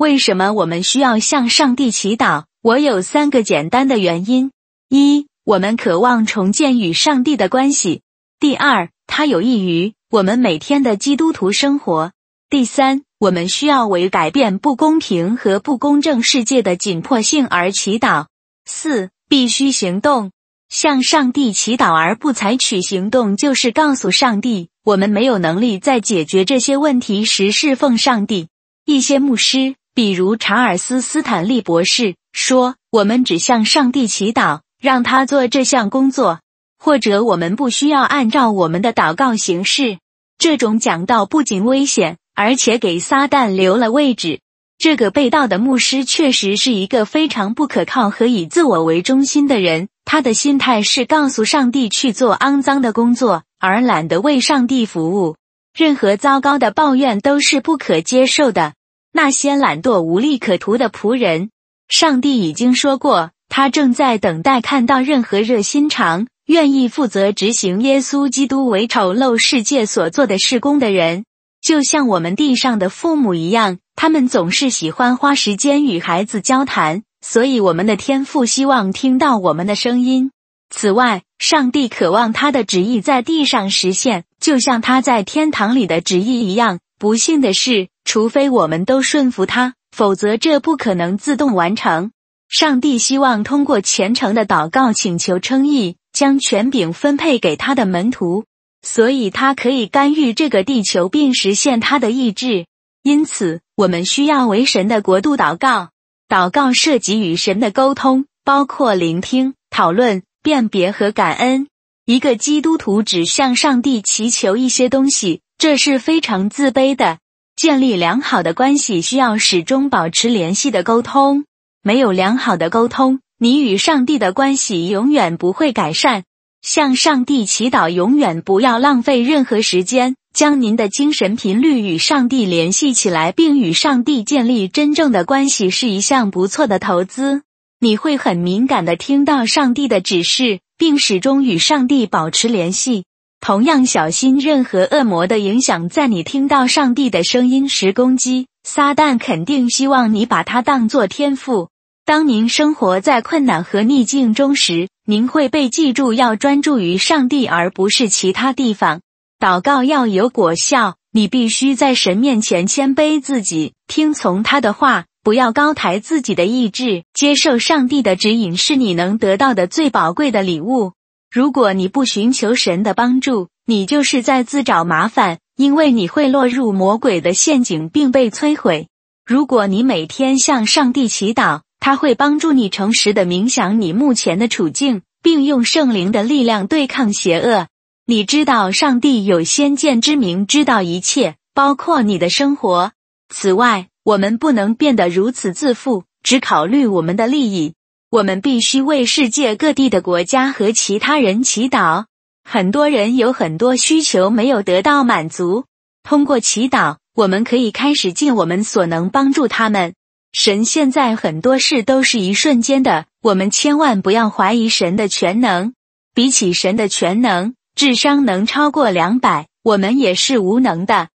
为什么我们需要向上帝祈祷？我有三个简单的原因：一、我们渴望重建与上帝的关系；第二，它有益于我们每天的基督徒生活；第三，我们需要为改变不公平和不公正世界的紧迫性而祈祷。四、必须行动，向上帝祈祷而不采取行动，就是告诉上帝，我们没有能力在解决这些问题时侍奉上帝。一些牧师，比如查尔斯·斯坦利博士。说，我们只向上帝祈祷，让他做这项工作，或者我们不需要按照我们的祷告行事。这种讲道不仅危险，而且给撒旦留了位置。这个被盗的牧师确实是一个非常不可靠和以自我为中心的人。他的心态是告诉上帝去做肮脏的工作，而懒得为上帝服务。任何糟糕的抱怨都是不可接受的。那些懒惰无利可图的仆人。上帝已经说过，他正在等待看到任何热心肠、愿意负责执行耶稣基督为丑陋世界所做的事工的人，就像我们地上的父母一样，他们总是喜欢花时间与孩子交谈，所以我们的天父希望听到我们的声音。此外，上帝渴望他的旨意在地上实现，就像他在天堂里的旨意一样。不幸的是，除非我们都顺服他。否则，这不可能自动完成。上帝希望通过虔诚的祷告请求称义，将权柄分配给他的门徒，所以他可以干预这个地球并实现他的意志。因此，我们需要为神的国度祷告。祷告涉及与神的沟通，包括聆听、讨论、辨别和感恩。一个基督徒只向上帝祈求一些东西，这是非常自卑的。建立良好的关系需要始终保持联系的沟通。没有良好的沟通，你与上帝的关系永远不会改善。向上帝祈祷，永远不要浪费任何时间。将您的精神频率与上帝联系起来，并与上帝建立真正的关系，是一项不错的投资。你会很敏感的听到上帝的指示，并始终与上帝保持联系。同样小心任何恶魔的影响，在你听到上帝的声音时攻击。撒旦肯定希望你把它当作天赋。当您生活在困难和逆境中时，您会被记住要专注于上帝，而不是其他地方。祷告要有果效，你必须在神面前谦卑自己，听从他的话，不要高抬自己的意志。接受上帝的指引是你能得到的最宝贵的礼物。如果你不寻求神的帮助，你就是在自找麻烦，因为你会落入魔鬼的陷阱并被摧毁。如果你每天向上帝祈祷，他会帮助你诚实的冥想你目前的处境，并用圣灵的力量对抗邪恶。你知道上帝有先见之明，知道一切，包括你的生活。此外，我们不能变得如此自负，只考虑我们的利益。我们必须为世界各地的国家和其他人祈祷。很多人有很多需求没有得到满足。通过祈祷，我们可以开始尽我们所能帮助他们。神现在很多事都是一瞬间的，我们千万不要怀疑神的全能。比起神的全能，智商能超过两百，我们也是无能的。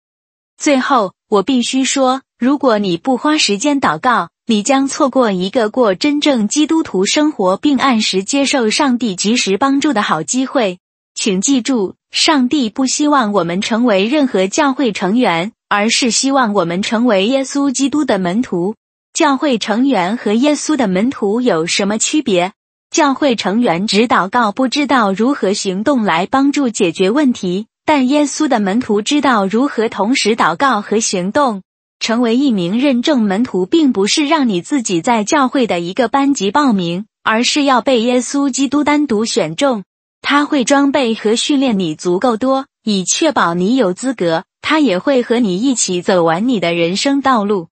最后，我必须说，如果你不花时间祷告，你将错过一个过真正基督徒生活并按时接受上帝及时帮助的好机会。请记住，上帝不希望我们成为任何教会成员，而是希望我们成为耶稣基督的门徒。教会成员和耶稣的门徒有什么区别？教会成员只祷告，不知道如何行动来帮助解决问题；但耶稣的门徒知道如何同时祷告和行动。成为一名认证门徒，并不是让你自己在教会的一个班级报名，而是要被耶稣基督单独选中。他会装备和训练你足够多，以确保你有资格。他也会和你一起走完你的人生道路。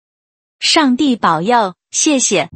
上帝保佑，谢谢。